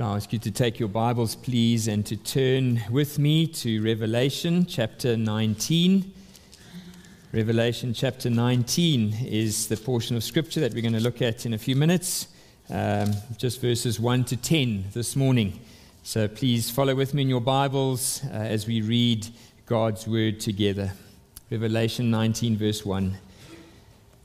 Could I ask you to take your Bibles, please, and to turn with me to Revelation chapter 19. Revelation chapter 19 is the portion of Scripture that we're going to look at in a few minutes, um, just verses 1 to 10 this morning. So please follow with me in your Bibles uh, as we read God's Word together. Revelation 19, verse 1.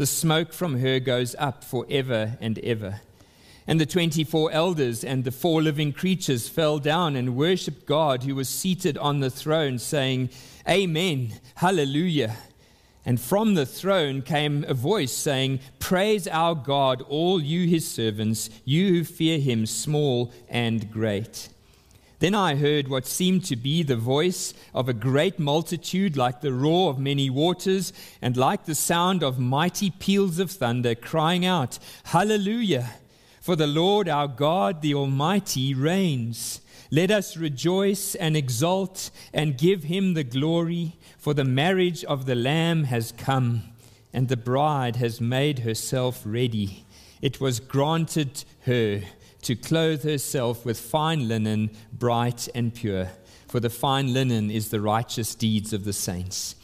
The smoke from her goes up forever and ever. And the 24 elders and the four living creatures fell down and worshiped God who was seated on the throne, saying, Amen, Hallelujah. And from the throne came a voice saying, Praise our God, all you his servants, you who fear him, small and great. Then I heard what seemed to be the voice of a great multitude, like the roar of many waters, and like the sound of mighty peals of thunder, crying out, Hallelujah! For the Lord our God, the Almighty, reigns. Let us rejoice and exult and give him the glory, for the marriage of the Lamb has come, and the bride has made herself ready. It was granted her to clothe herself with fine linen, bright and pure. For the fine linen is the righteous deeds of the saints.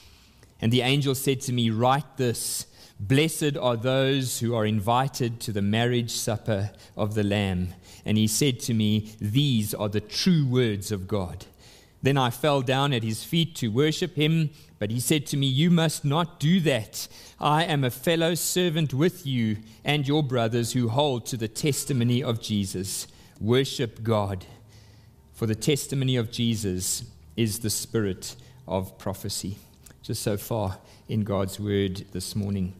And the angel said to me, Write this Blessed are those who are invited to the marriage supper of the Lamb. And he said to me, These are the true words of God. Then I fell down at his feet to worship him, but he said to me, You must not do that. I am a fellow servant with you and your brothers who hold to the testimony of Jesus. Worship God, for the testimony of Jesus is the spirit of prophecy. Just so far in God's word this morning.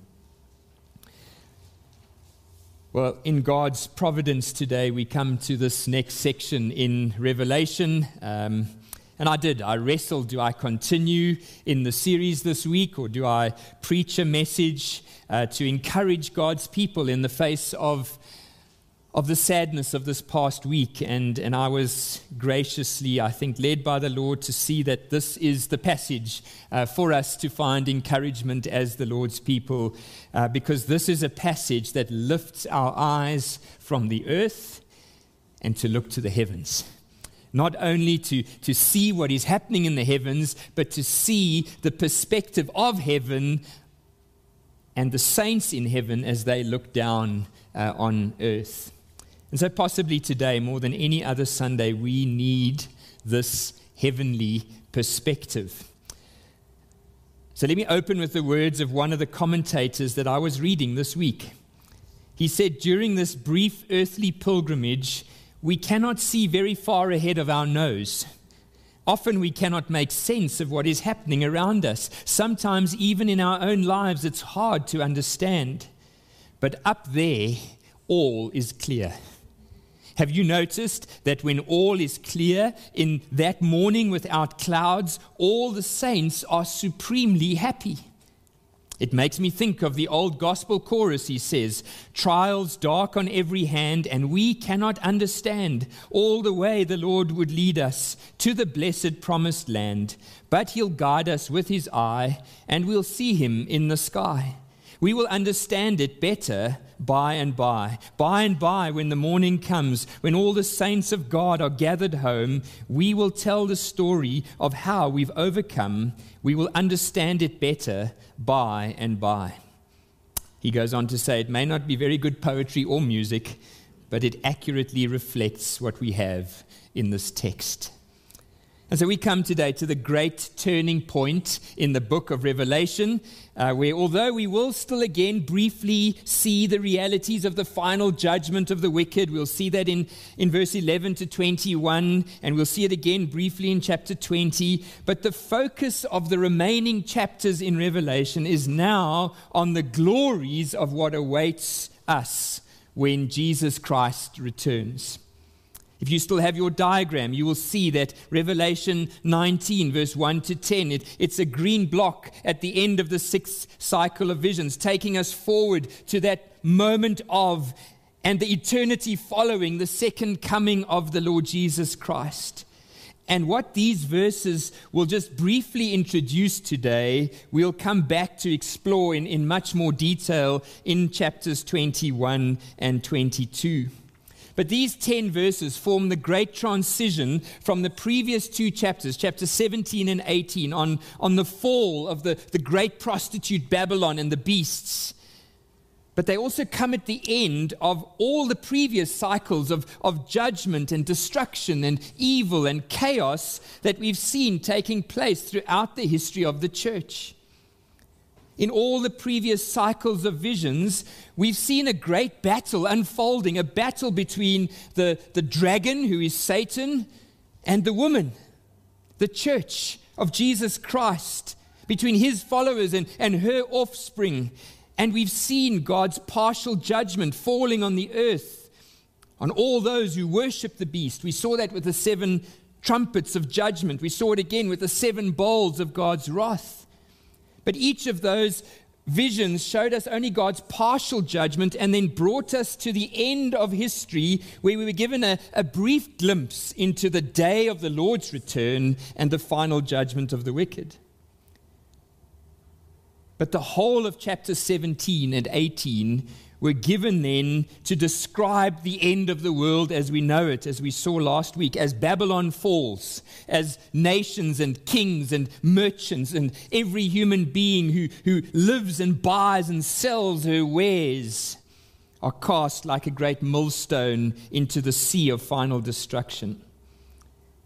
Well, in God's providence today, we come to this next section in Revelation. Um, and I did. I wrestled. Do I continue in the series this week or do I preach a message uh, to encourage God's people in the face of, of the sadness of this past week? And, and I was graciously, I think, led by the Lord to see that this is the passage uh, for us to find encouragement as the Lord's people, uh, because this is a passage that lifts our eyes from the earth and to look to the heavens not only to, to see what is happening in the heavens, but to see the perspective of heaven and the saints in heaven as they look down uh, on earth. And so, possibly today, more than any other Sunday, we need this heavenly perspective. So, let me open with the words of one of the commentators that I was reading this week. He said, During this brief earthly pilgrimage, we cannot see very far ahead of our nose. Often we cannot make sense of what is happening around us. Sometimes, even in our own lives, it's hard to understand. But up there, all is clear. Have you noticed that when all is clear in that morning without clouds, all the saints are supremely happy? It makes me think of the old gospel chorus, he says, trials dark on every hand, and we cannot understand all the way the Lord would lead us to the blessed promised land. But he'll guide us with his eye, and we'll see him in the sky. We will understand it better by and by. By and by, when the morning comes, when all the saints of God are gathered home, we will tell the story of how we've overcome. We will understand it better by and by. He goes on to say, It may not be very good poetry or music, but it accurately reflects what we have in this text. And so we come today to the great turning point in the book of Revelation, uh, where although we will still again briefly see the realities of the final judgment of the wicked, we'll see that in, in verse 11 to 21, and we'll see it again briefly in chapter 20. But the focus of the remaining chapters in Revelation is now on the glories of what awaits us when Jesus Christ returns. If you still have your diagram, you will see that Revelation 19, verse 1 to 10, it, it's a green block at the end of the sixth cycle of visions, taking us forward to that moment of and the eternity following the second coming of the Lord Jesus Christ. And what these verses will just briefly introduce today, we'll come back to explore in, in much more detail in chapters 21 and 22. But these 10 verses form the great transition from the previous two chapters, chapter 17 and 18, on, on the fall of the, the great prostitute Babylon and the beasts. But they also come at the end of all the previous cycles of, of judgment and destruction and evil and chaos that we've seen taking place throughout the history of the church. In all the previous cycles of visions, we've seen a great battle unfolding a battle between the, the dragon, who is Satan, and the woman, the church of Jesus Christ, between his followers and, and her offspring. And we've seen God's partial judgment falling on the earth, on all those who worship the beast. We saw that with the seven trumpets of judgment, we saw it again with the seven bowls of God's wrath. But each of those visions showed us only God's partial judgment and then brought us to the end of history where we were given a, a, brief glimpse into the day of the Lord's return and the final judgment of the wicked. But the whole of chapter 17 and 18 were given then to describe the end of the world as we know it, as we saw last week, as Babylon falls, as nations and kings and merchants and every human being who, who lives and buys and sells her wares are cast like a great millstone into the sea of final destruction.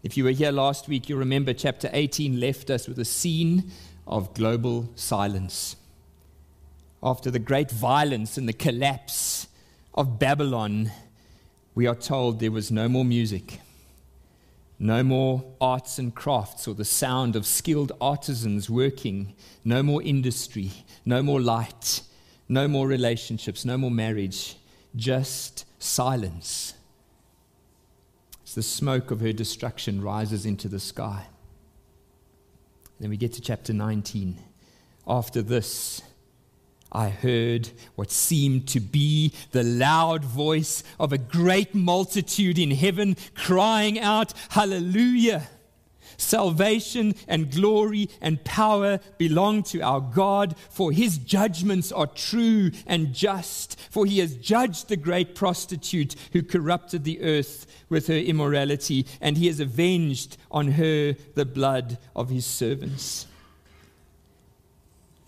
If you were here last week, you remember chapter 18 left us with a scene of global silence after the great violence and the collapse of Babylon, we are told there was no more music, no more arts and crafts or the sound of skilled artisans working, no more industry, no more light, no more relationships, no more marriage, just silence. As the smoke of her destruction rises into the sky. Then we get to chapter 19. After this, I heard what seemed to be the loud voice of a great multitude in heaven crying out, Hallelujah! Salvation and glory and power belong to our God, for his judgments are true and just. For he has judged the great prostitute who corrupted the earth with her immorality, and he has avenged on her the blood of his servants.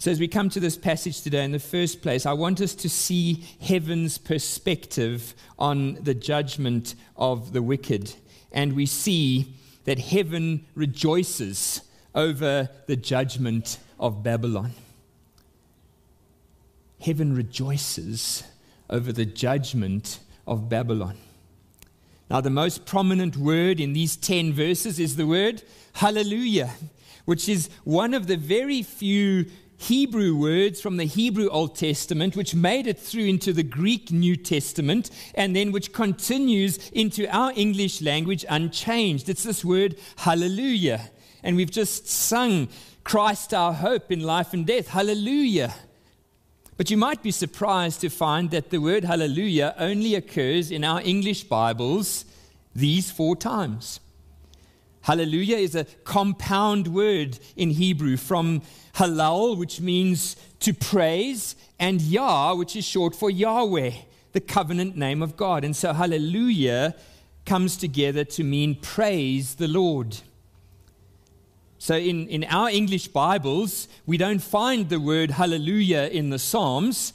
So, as we come to this passage today, in the first place, I want us to see heaven's perspective on the judgment of the wicked. And we see that heaven rejoices over the judgment of Babylon. Heaven rejoices over the judgment of Babylon. Now, the most prominent word in these 10 verses is the word hallelujah, which is one of the very few Hebrew words from the Hebrew Old Testament, which made it through into the Greek New Testament, and then which continues into our English language unchanged. It's this word, hallelujah. And we've just sung Christ our hope in life and death. Hallelujah. But you might be surprised to find that the word hallelujah only occurs in our English Bibles these four times. Hallelujah is a compound word in Hebrew from halal, which means to praise, and Yah, which is short for Yahweh, the covenant name of God. And so hallelujah comes together to mean praise the Lord. So in, in our English Bibles, we don't find the word hallelujah in the Psalms,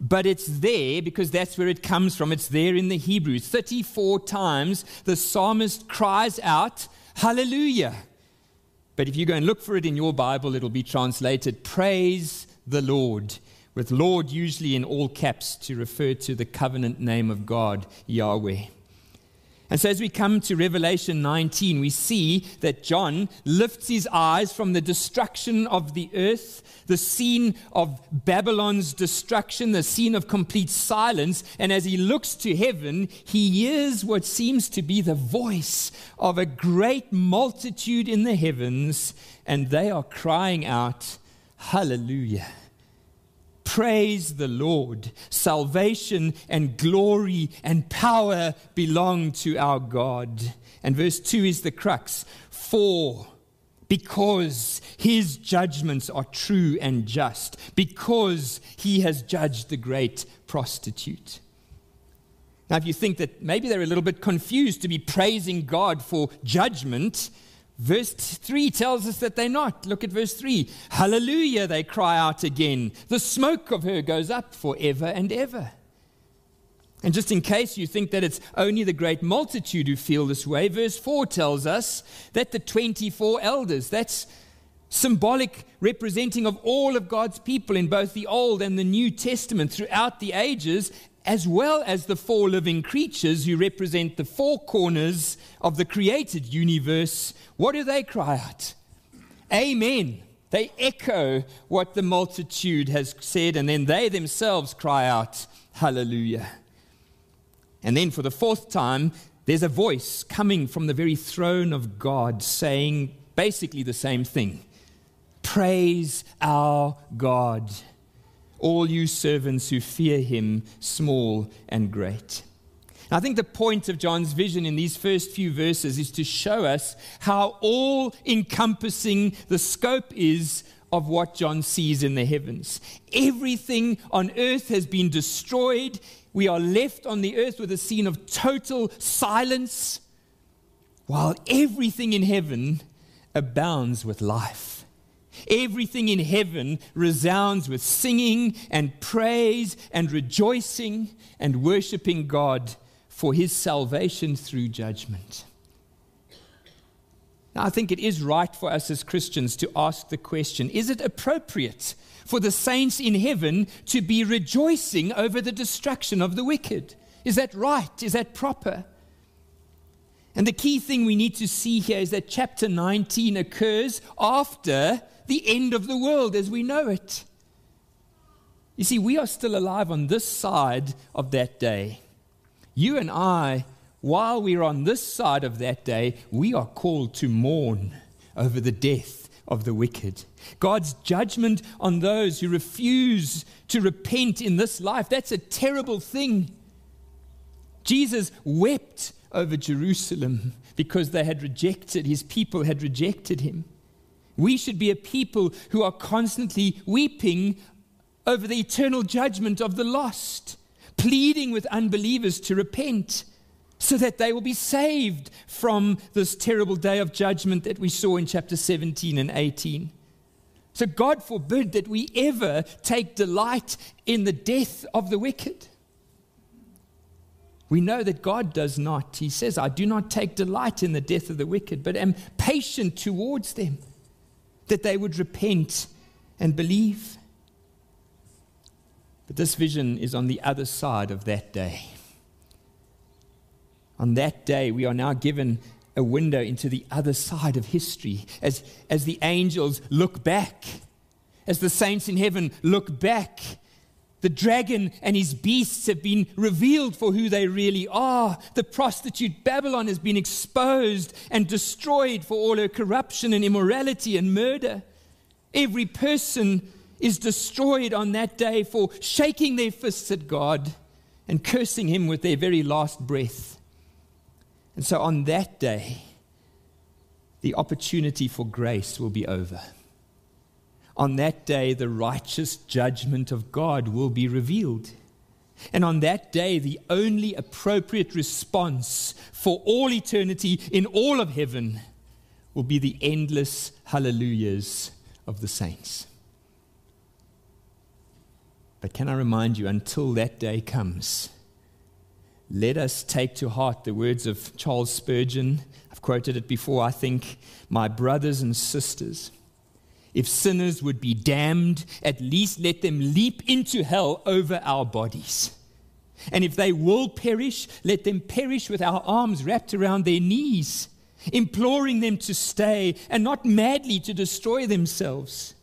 but it's there because that's where it comes from. It's there in the Hebrew. 34 times the psalmist cries out, Hallelujah. But if you go and look for it in your Bible, it'll be translated Praise the Lord, with Lord usually in all caps to refer to the covenant name of God, Yahweh. And so, as we come to Revelation 19, we see that John lifts his eyes from the destruction of the earth, the scene of Babylon's destruction, the scene of complete silence. And as he looks to heaven, he hears what seems to be the voice of a great multitude in the heavens, and they are crying out, Hallelujah. Praise the Lord. Salvation and glory and power belong to our God. And verse 2 is the crux. For, because his judgments are true and just, because he has judged the great prostitute. Now, if you think that maybe they're a little bit confused to be praising God for judgment, Verse 3 tells us that they're not. Look at verse 3. Hallelujah, they cry out again. The smoke of her goes up forever and ever. And just in case you think that it's only the great multitude who feel this way, verse 4 tells us that the 24 elders, that's symbolic representing of all of God's people in both the Old and the New Testament throughout the ages, as well as the four living creatures who represent the four corners of the created universe, what do they cry out? Amen. They echo what the multitude has said, and then they themselves cry out, Hallelujah. And then for the fourth time, there's a voice coming from the very throne of God saying basically the same thing Praise our God all you servants who fear him, small and great. I think the point of John's vision in these first few verses is to show us how all encompassing the scope is of what John sees in the heavens. Everything on earth has been destroyed. We are left on the earth with a scene of total silence, while everything in heaven abounds with life. Everything in heaven resounds with singing and praise and rejoicing and worshiping God for his salvation through judgment. Now, I think it is right for us as Christians to ask the question is it appropriate for the saints in heaven to be rejoicing over the destruction of the wicked? Is that right? Is that proper? And the key thing we need to see here is that chapter 19 occurs after the end of the world as we know it. You see, we are still alive on this side of that day. You and I, while we're on this side of that day, we are called to mourn over the death of the wicked. God's judgment on those who refuse to repent in this life, that's a terrible thing. Jesus wept over Jerusalem because they had rejected, his people had rejected him. We should be a people who are constantly weeping over the eternal judgment of the lost, pleading with unbelievers to repent so that they will be saved from this terrible day of judgment that we saw in chapter 17 and 18. So, God forbid that we ever take delight in the death of the wicked. We know that God does not. He says, I do not take delight in the death of the wicked, but am patient towards them that they would repent and believe. But this vision is on the other side of that day. On that day, we are now given a window into the other side of history as, as the angels look back, as the saints in heaven look back the dragon and his beasts have been revealed for who they really are. The prostitute Babylon has been exposed and destroyed for all her corruption and immorality and murder. Every person is destroyed on that day for shaking their fists at God and cursing him with their very last breath. And so on that day, the opportunity for grace will be over. On that day, the righteous judgment of God will be revealed. And on that day, the only appropriate response for all eternity in all of heaven will be the endless hallelujahs of the saints. But can I remind you, until that day comes, let us take to heart the words of Charles Spurgeon. I've quoted it before, I think. My brothers and sisters, if sinners would be damned, at least let them leap into hell over our bodies. And if they will perish, let them perish with our arms wrapped around their knees, imploring them to stay and not madly to destroy themselves.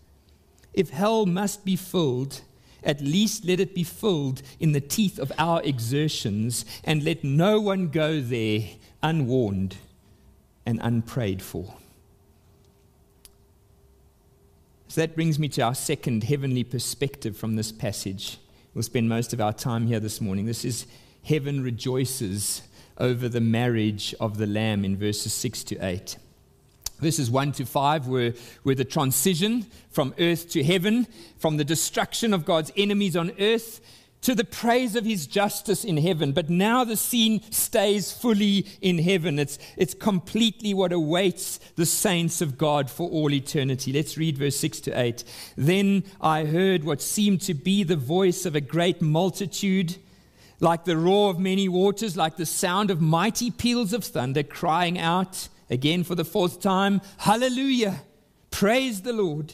If hell must be filled, at least let it be filled in the teeth of our exertions, and let no one go there unwarned and unprayed for. So that brings me to our second heavenly perspective from this passage. We'll spend most of our time here this morning. This is heaven rejoices over the marriage of the Lamb in verses 6 to 8. Verses 1 to 5 were, were the transition from earth to heaven, from the destruction of God's enemies on earth to the praise of his justice in heaven. But now the scene stays fully in heaven. It's, it's completely what awaits the saints of God for all eternity. Let's read verse 6 to 8. Then I heard what seemed to be the voice of a great multitude, like the roar of many waters, like the sound of mighty peals of thunder, crying out again for the fourth time, Hallelujah! Praise the Lord!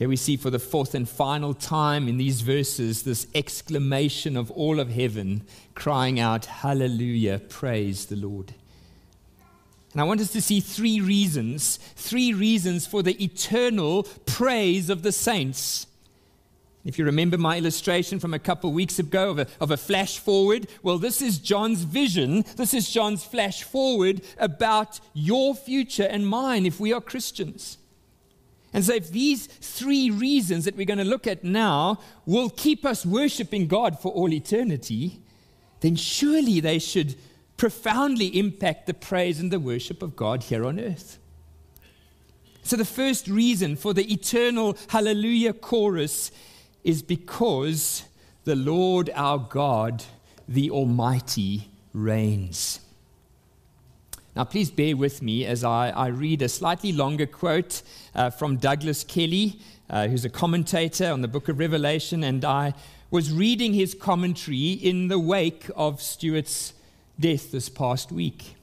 Here we see for the fourth and final time in these verses this exclamation of all of heaven crying out, Hallelujah, praise the Lord. And I want us to see three reasons, three reasons for the eternal praise of the saints. If you remember my illustration from a couple of weeks ago of a, of a flash forward, well, this is John's vision. This is John's flash forward about your future and mine if we are Christians. And so, if these three reasons that we're going to look at now will keep us worshiping God for all eternity, then surely they should profoundly impact the praise and the worship of God here on earth. So, the first reason for the eternal hallelujah chorus is because the Lord our God, the Almighty, reigns. Now, please bear with me as I, I read a slightly longer quote uh, from Douglas Kelly, uh, who's a commentator on the book of Revelation, and I was reading his commentary in the wake of Stuart's death this past week.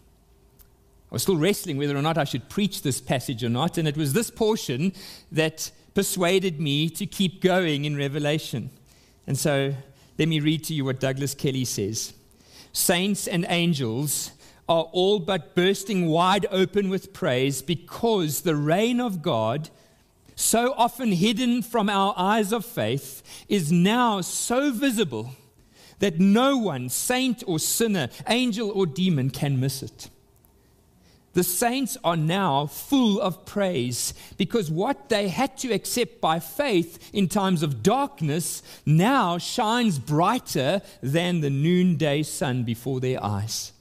I was still wrestling whether or not I should preach this passage or not, and it was this portion that persuaded me to keep going in Revelation. And so let me read to you what Douglas Kelly says Saints and angels are all but bursting wide open with praise because the reign of God, so often hidden from our eyes of faith, is now so visible that no one, saint or sinner, angel or demon, can miss it. The saints are now full of praise because what they had to accept by faith in times of darkness now shines brighter than the noonday sun before their eyes.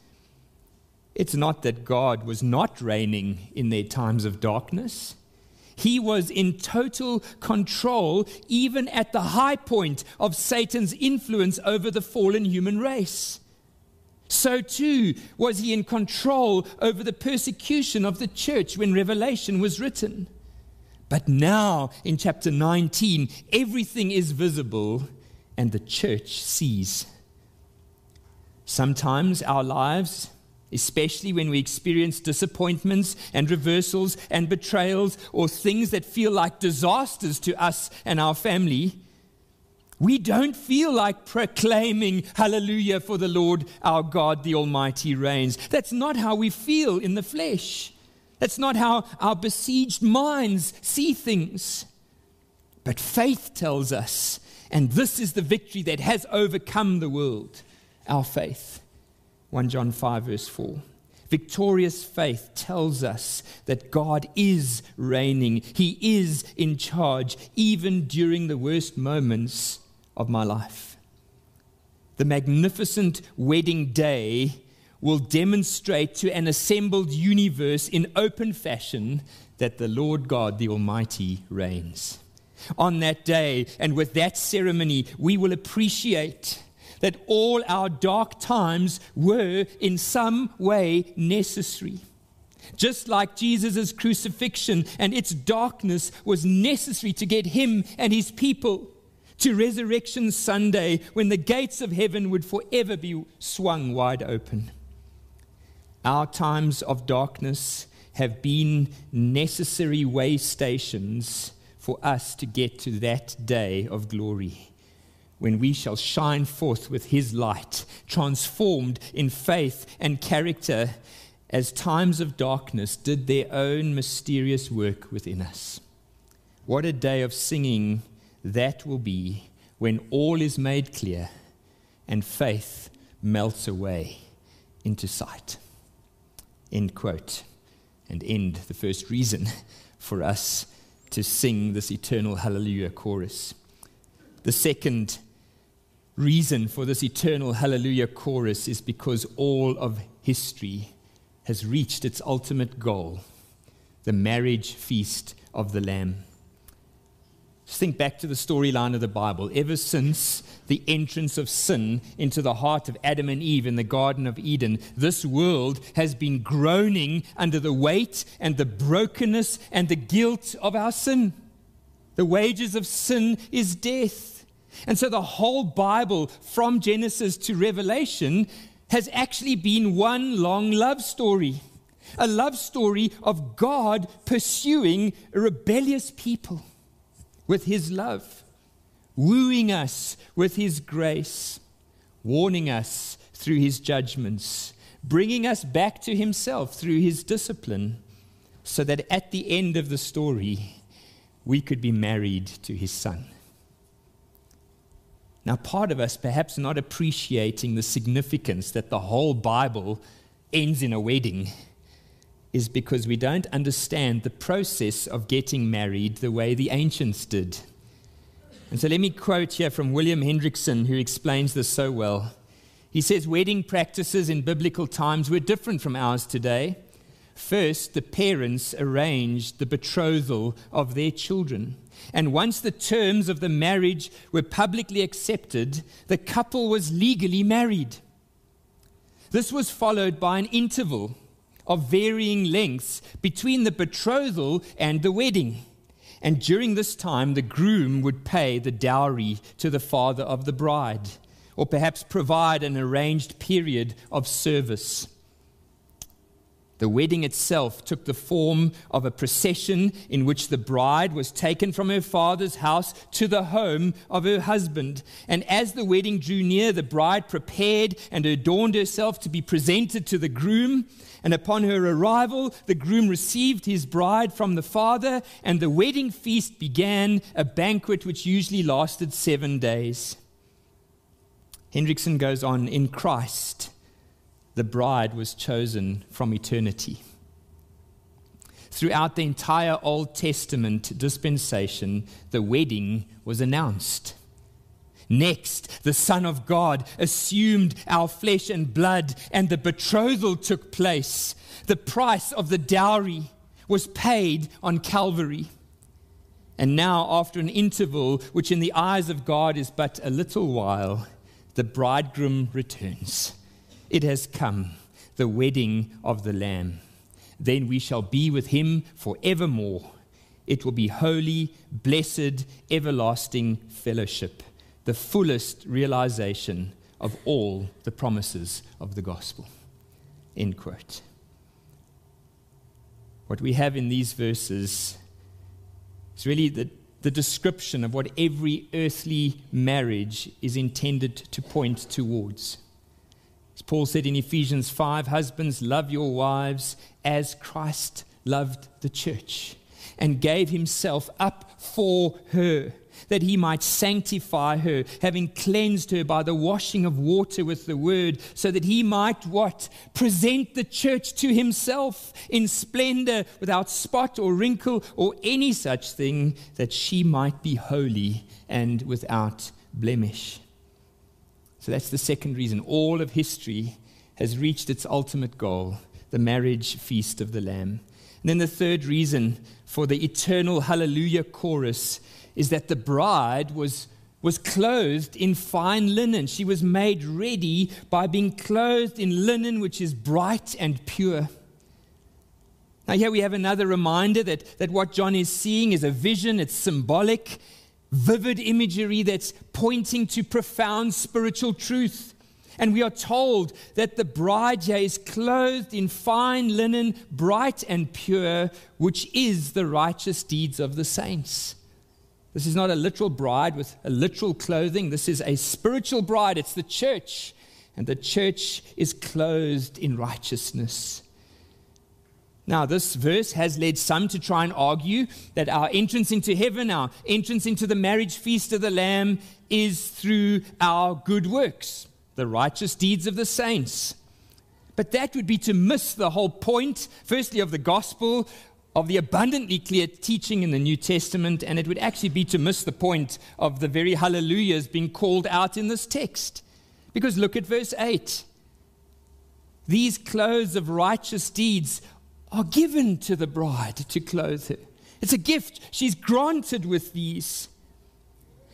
It's not that God was not reigning in their times of darkness. He was in total control, even at the high point of Satan's influence over the fallen human race. So too was he in control over the persecution of the church when Revelation was written. But now, in chapter 19, everything is visible and the church sees. Sometimes our lives especially when we experience disappointments and reversals and betrayals or things that feel like disasters to us and our family, we don't feel like proclaiming hallelujah for the Lord our God, the Almighty reigns. That's not how we feel in the flesh. That's not how our besieged minds see things. But faith tells us, and this is the victory that has overcome the world our faith 1 John 5, verse 4. Victorious faith tells us that God is reigning, He is in charge, even during the worst moments of my life. The magnificent wedding day will demonstrate to an assembled universe in open fashion that the Lord God, the Almighty, reigns. On that day and with that ceremony, we will appreciate that all our dark times were in some way necessary. Just like Jesus' crucifixion and its darkness was necessary to get him and his people to Resurrection Sunday when the gates of heaven would forever be swung wide open. Our times of darkness have been necessary way stations for us to get to that day of glory when we shall shine forth with his light, transformed in faith and character as times of darkness did their own mysterious work within us. What a day of singing that will be when all is made clear and faith melts away into sight. End quote. And end the first reason for us to sing this eternal hallelujah chorus. The second reason for this eternal hallelujah chorus is because all of history has reached its ultimate goal the marriage feast of the Lamb. Just think back to the storyline of the Bible. Ever since the entrance of sin into the heart of Adam and Eve in the Garden of Eden, this world has been groaning under the weight and the brokenness and the guilt of our sin. The wages of sin is death. And so the whole Bible, from Genesis to Revelation, has actually been one long love story. A love story of God pursuing a rebellious people with his love, wooing us with his grace, warning us through his judgments, bringing us back to himself through his discipline, so that at the end of the story, we could be married to his son. Now, part of us perhaps not appreciating the significance that the whole Bible ends in a wedding is because we don't understand the process of getting married the way the ancients did. And so let me quote here from William Hendriksen, who explains this so well. He says wedding practices in biblical times were different from ours today. First, the parents arranged the betrothal of their children. And once the terms of the marriage were publicly accepted, the couple was legally married. This was followed by an interval of varying lengths between the betrothal and the wedding. And during this time, the groom would pay the dowry to the father of the bride, or perhaps provide an arranged period of service. The wedding itself took the form of a procession in which the bride was taken from her father's house to the home of her husband. And as the wedding drew near, the bride prepared and adorned herself to be presented to the groom. And upon her arrival, the groom received his bride from the father, and the wedding feast began, a banquet which usually lasted seven days. Hendriksen goes on In Christ, the bride was chosen from eternity. Throughout the entire Old Testament dispensation, the wedding was announced. Next, the Son of God assumed our flesh and blood, and the betrothal took place. The price of the dowry was paid on Calvary. And now, after an interval, which in the eyes of God is but a little while, the bridegroom returns. It has come, the wedding of the Lamb. Then we shall be with him forevermore. It will be holy, blessed, everlasting fellowship the fullest realization of all the promises of the gospel. End quote. What we have in these verses is really the, the description of what every earthly marriage is intended to point towards. As Paul said in Ephesians 5 Husbands, love your wives as Christ loved the church and gave himself up for her that he might sanctify her, having cleansed her by the washing of water with the word, so that he might what? Present the church to himself in splendor, without spot or wrinkle or any such thing, that she might be holy and without blemish. So that's the second reason. All of history has reached its ultimate goal the marriage feast of the Lamb. And then the third reason for the eternal hallelujah chorus is that the bride was, was clothed in fine linen. She was made ready by being clothed in linen which is bright and pure. Now, here we have another reminder that, that what John is seeing is a vision, it's symbolic, vivid imagery that's pointing to profound spiritual truth. And we are told that the bride here is clothed in fine linen, bright and pure, which is the righteous deeds of the saints. This is not a literal bride with a literal clothing. This is a spiritual bride. It's the church. And the church is clothed in righteousness. Now, this verse has led some to try and argue that our entrance into heaven, our entrance into the marriage feast of the Lamb, is through our good works, the righteous deeds of the saints. But that would be to miss the whole point, firstly, of the gospel, of the abundantly clear teaching in the New Testament, and it would actually be to miss the point of the very hallelujahs being called out in this text. Because look at verse 8. These clothes of righteous deeds are given to the bride to clothe her. It's a gift she's granted with these.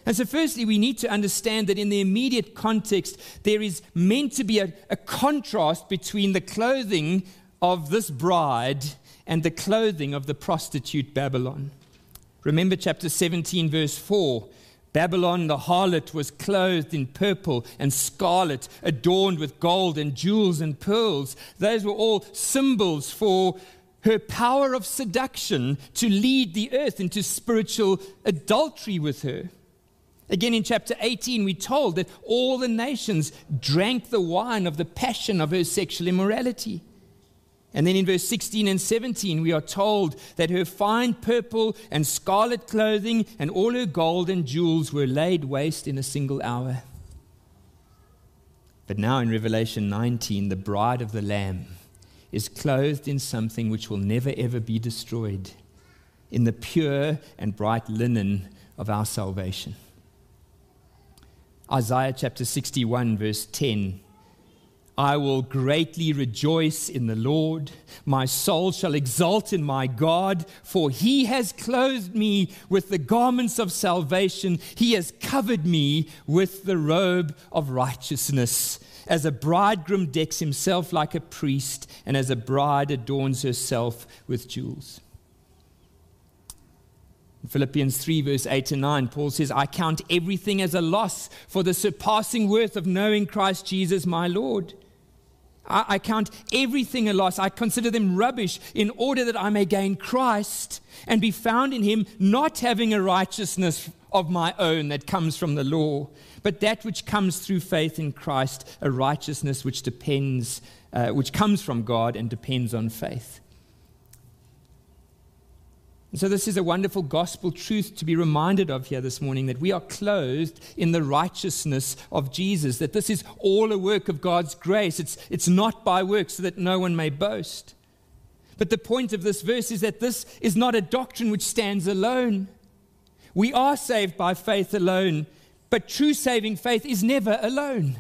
And so, firstly, we need to understand that in the immediate context, there is meant to be a, a, contrast between the clothing of this bride and the clothing of the prostitute Babylon. Remember chapter 17, verse 4. Babylon, the harlot, was clothed in purple and scarlet, adorned with gold and jewels and pearls. Those were all symbols for her power of seduction to lead the earth into spiritual adultery with her. Again, in chapter 18, we're told that all the nations drank the wine of the passion of her sexual immorality. And then in verse 16 and 17, we are told that her fine purple and scarlet clothing and all her gold and jewels were laid waste in a single hour. But now in Revelation 19, the bride of the Lamb is clothed in something which will never ever be destroyed, in the pure and bright linen of our salvation. Isaiah chapter 61, verse 10 I will greatly rejoice in the Lord. My soul shall exult in my God, for he has clothed me with the garments of salvation. He has covered me with the robe of righteousness. As a bridegroom decks himself like a priest, and as a bride adorns herself with jewels. In Philippians 3, verse 8 and 9, Paul says, I count everything as a loss for the surpassing worth of knowing Christ Jesus my Lord I, I count everything a loss. I consider them rubbish in order that I may gain Christ and be found in him, not having a righteousness of my own that comes from the law, but that which comes through faith in Christ, a righteousness which depends, uh, which comes from God and depends on faith. And so, this is a wonderful gospel truth to be reminded of here this morning that we are clothed in the righteousness of Jesus, that this is all a work of God's grace. It's, it's not by works so that no one may boast. But the point of this verse is that this is not a doctrine which stands alone. We are saved by faith alone, but true saving faith is never alone.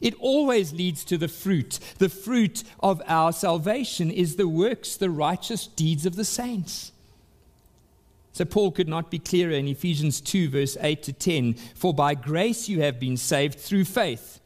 It always leads to the fruit. The fruit of our salvation is the works, the righteous deeds of the saints. So Paul could not be clearer in Ephesians 2, verse 8 to 10 For by grace you have been saved through faith.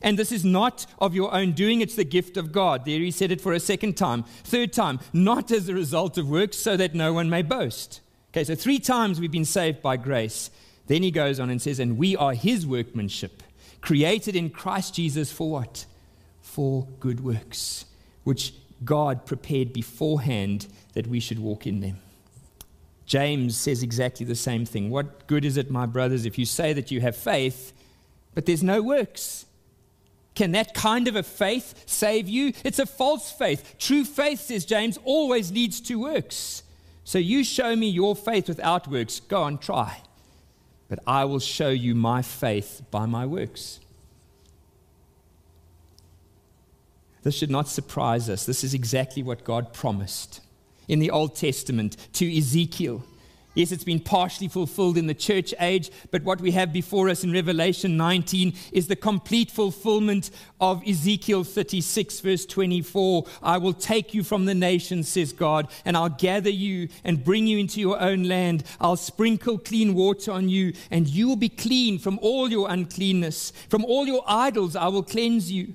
And this is not of your own doing, it's the gift of God. There he said it for a second time. Third time, not as a result of works, so that no one may boast. Okay, so three times we've been saved by grace. Then he goes on and says, And we are his workmanship, created in Christ Jesus for what? For good works, which God prepared beforehand that we should walk in them. James says exactly the same thing. What good is it, my brothers, if you say that you have faith, but there's no works? Can that kind of a faith save you? It's a false faith. True faith, says James, always leads to works. So you show me your faith without works. Go on, try. But I will show you my faith by my works. This should not surprise us. This is exactly what God promised in the Old Testament to Ezekiel. Yes, it's been partially fulfilled in the church age, but what we have before us in Revelation 19 is the complete fulfillment of Ezekiel 36, verse 24. I will take you from the nations, says God, and I'll gather you and bring you into your own land. I'll sprinkle clean water on you, and you will be clean from all your uncleanness. From all your idols, I will cleanse you.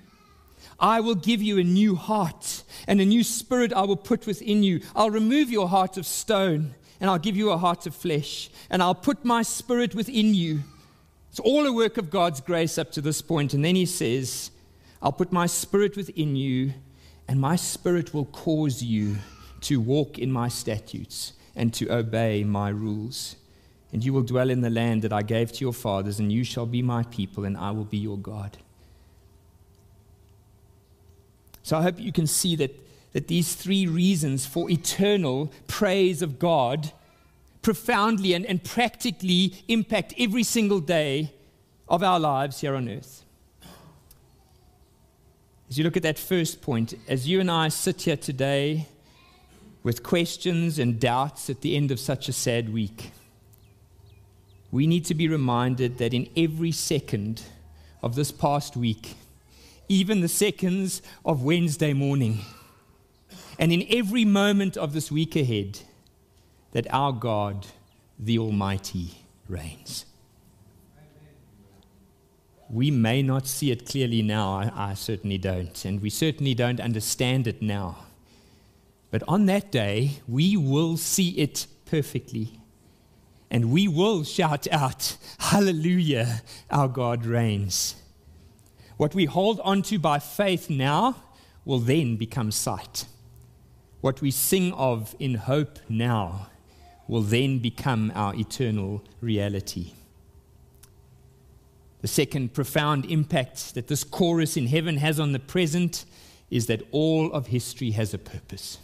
I will give you a new heart, and a new spirit I will put within you. I'll remove your heart of stone, and I'll give you a heart of flesh, and I'll put my spirit within you. It's all a work of God's grace up to this point. And then he says, I'll put my spirit within you, and my spirit will cause you to walk in my statutes and to obey my rules. And you will dwell in the land that I gave to your fathers, and you shall be my people, and I will be your God. So I hope you can see that, that these three reasons for eternal praise of God profoundly and, and practically impact every single day of our lives here on earth. As you look at that first point, as you and I sit here today with questions and doubts at the end of such a sad week, we need to be reminded that in every second of this past week, even the seconds of Wednesday morning, and in every moment of this week ahead, that our God, the Almighty, reigns. We may not see it clearly now, I, certainly don't, and we certainly don't understand it now. But on that day, we will see it perfectly. And we will shout out, Hallelujah, our God reigns. What we hold onto by faith now will then become sight. What we sing of in hope now will then become our eternal reality. The second profound impact that this chorus in heaven has on the present is that all of history has a purpose.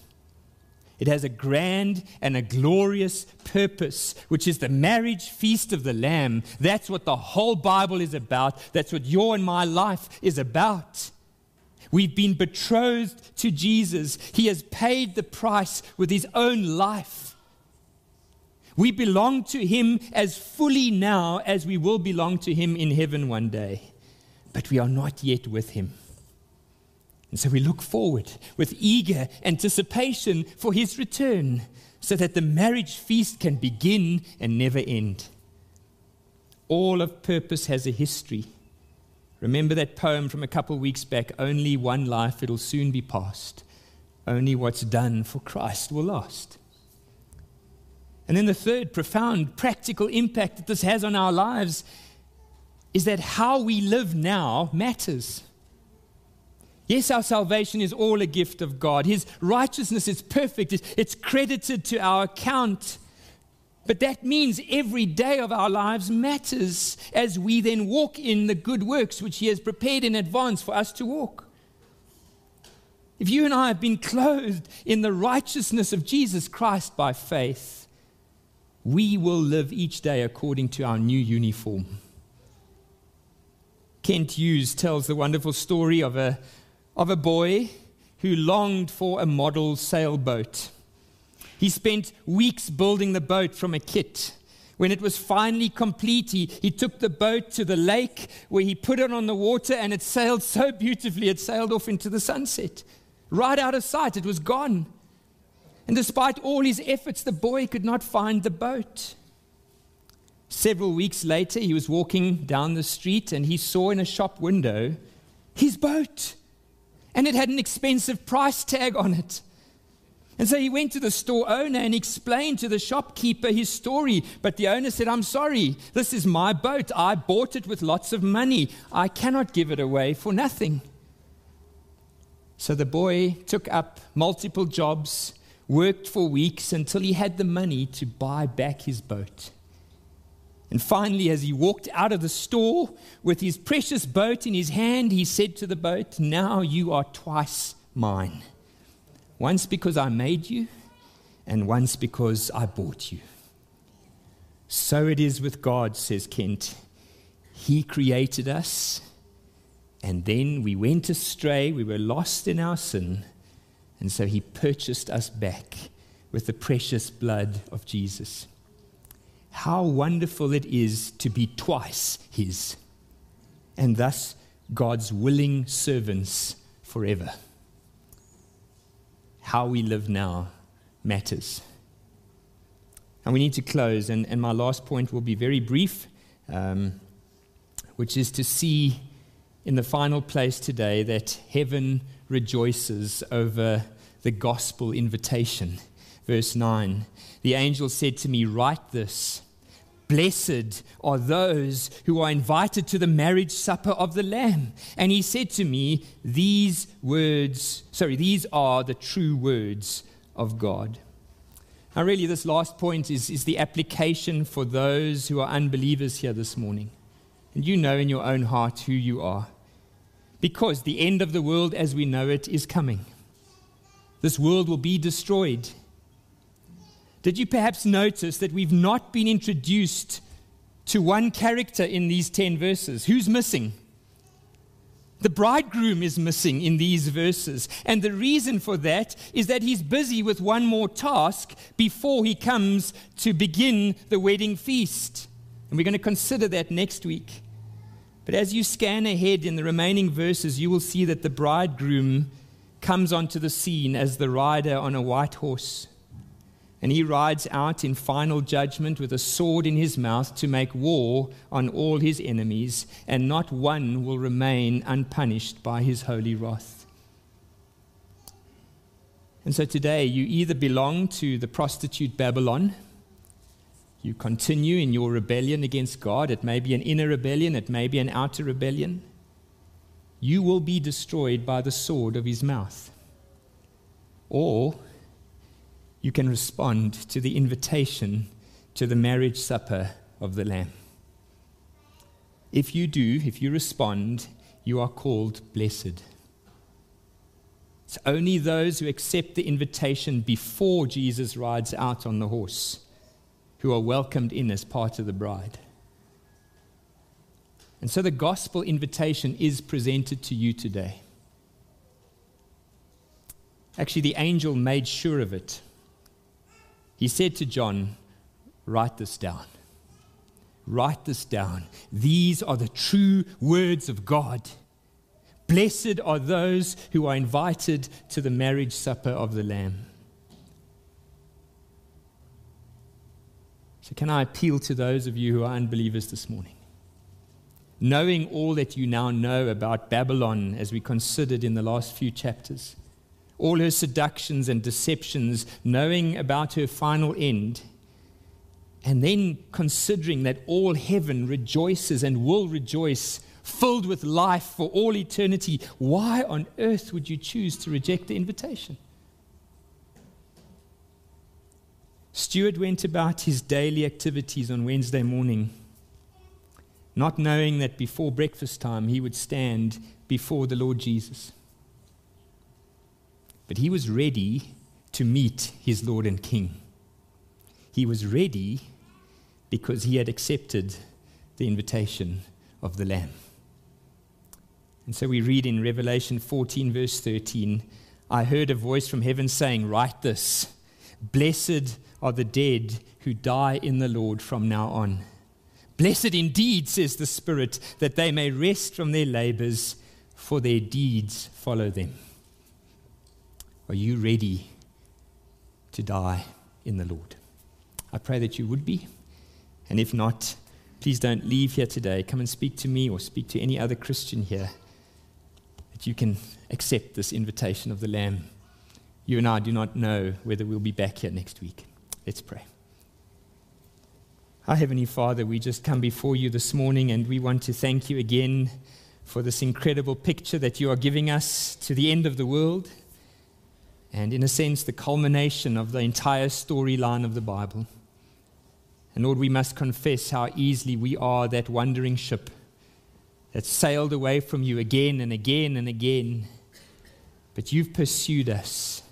It has a grand and a glorious purpose, which is the marriage feast of the Lamb. That's what the whole Bible is about. That's what your and my life is about. We've been betrothed to Jesus, He has paid the price with His own life. We belong to Him as fully now as we will belong to Him in heaven one day, but we are not yet with Him. And so we look forward with eager anticipation for His return so that the marriage feast can begin and never end. All of purpose has a history. Remember that poem from a couple weeks back only one life, it'll soon be past. Only what's done for Christ will last. And then the third profound practical impact that this has on our lives is that how we live now matters. Yes, our salvation is all a gift of God. His righteousness is perfect, it's credited to our account. But that means every day of our lives matters as we then walk in the good works which He has prepared in advance for us to walk. If you and I have been clothed in the righteousness of Jesus Christ by faith, we will live each day according to our new uniform. Kent Hughes tells the wonderful story of a, of a boy who longed for a model sailboat. He spent weeks building the boat from a kit. When it was finally complete, he, he took the boat to the lake where he put it on the water and it sailed so beautifully, it sailed off into the sunset. Right out of sight, it was gone. And despite all his efforts, the boy could not find the boat. Several weeks later, he was walking down the street and he saw in a shop window his boat. And it had an expensive price tag on it. And so he went to the store owner and explained to the shopkeeper his story. But the owner said, I'm sorry, this is my boat. I bought it with lots of money. I cannot give it away for nothing. So the boy took up multiple jobs worked for weeks until he had the money to buy back his boat. And finally, as he walked out of the store with his precious boat in his hand, he said to the boat, Now you are twice mine. Once because I made you, and once because I bought you. So it is with God, says Kent. He created us, and then we went astray, we were lost in our sin and so he purchased us back with the precious blood of Jesus. How wonderful it is to be twice his, and thus God's willing servants forever. How we live now matters. And we need to close, and, and my last point will be very brief, um, which is to see in the final place today that heaven rejoices over the gospel invitation. Verse 9 The angel said to me, Write this. Blessed are those who are invited to the marriage supper of the Lamb. And he said to me, These words, sorry, these are the true words of God. Now, really, this last point is, is the application for those who are unbelievers here this morning. And you know in your own heart who you are. Because the end of the world as we know it is coming. This world will be destroyed. Did you perhaps notice that we've not been introduced to one character in these 10 verses? Who's missing? The bridegroom is missing in these verses. And the reason for that is that he's busy with one more task before he comes to begin the wedding feast. And we're going to consider that next week. But as you scan ahead in the remaining verses, you will see that the bridegroom comes onto the scene as the rider on a white horse. And he rides out in final judgment with a sword in his mouth to make war on all his enemies, and not one will remain unpunished by his holy wrath. And so today, you either belong to the prostitute Babylon, you continue in your rebellion against God. It may be an inner rebellion, it may be an outer rebellion. You will be destroyed by the sword of his mouth. Or you can respond to the invitation to the marriage supper of the Lamb. If you do, if you respond, you are called blessed. It's only those who accept the invitation before Jesus rides out on the horse who are welcomed in as part of the bride. And so the gospel invitation is presented to you today. Actually, the angel made sure of it he said to John, Write this down. Write this down. These are the true words of God. Blessed are those who are invited to the marriage supper of the Lamb. So, can I appeal to those of you who are unbelievers this morning? Knowing all that you now know about Babylon as we considered in the last few chapters, all her seductions and deceptions, knowing about her final end, and then considering that all heaven rejoices and will rejoice, filled with life for all eternity, why on earth would you choose to reject the invitation? Stuart went about his daily activities on Wednesday morning, not knowing that before breakfast time he would stand before the Lord Jesus. But he was ready to meet his Lord and King. He was ready because he had accepted the invitation of the Lamb. And so we read in Revelation 14, verse 13 I heard a voice from heaven saying, Write this Blessed are the dead who die in the Lord from now on. Blessed indeed, says the Spirit, that they may rest from their labors, for their deeds follow them. Are you ready to die in the Lord? I pray that you would be. And if not, please don't leave here today. Come and speak to me or speak to any other Christian here that you can accept this invitation of the Lamb. You and I do not know whether we'll be back here next week. Let's pray. Our Heavenly Father, we just come before you this morning and we want to thank you again for this incredible picture that you are giving us to the end of the world and, in a sense, the culmination of the entire storyline of the Bible. And Lord, we must confess how easily we are that wandering ship that sailed away from you again and again and again. But you've pursued us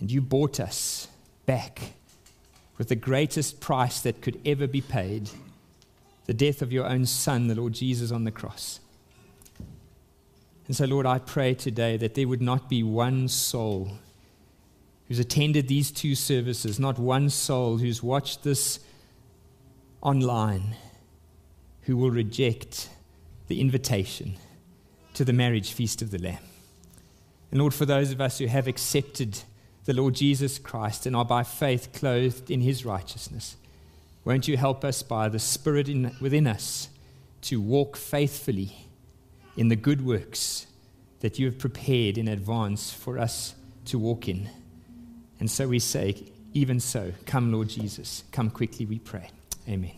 and you bought us back with the greatest price that could ever be paid the death of your own Son, the Lord Jesus, on the cross. And so, Lord, I pray today that there would not be one soul who's attended these two services, not one soul who's watched this online, who will reject the invitation to the marriage feast of the Lamb. And Lord, for those of us who have accepted the Lord Jesus Christ and are by faith clothed in his righteousness, won't you help us by the Spirit in, within us to walk faithfully? In the good works that you have prepared in advance for us to walk in. And so we say, even so, come, Lord Jesus. Come quickly, we pray. Amen.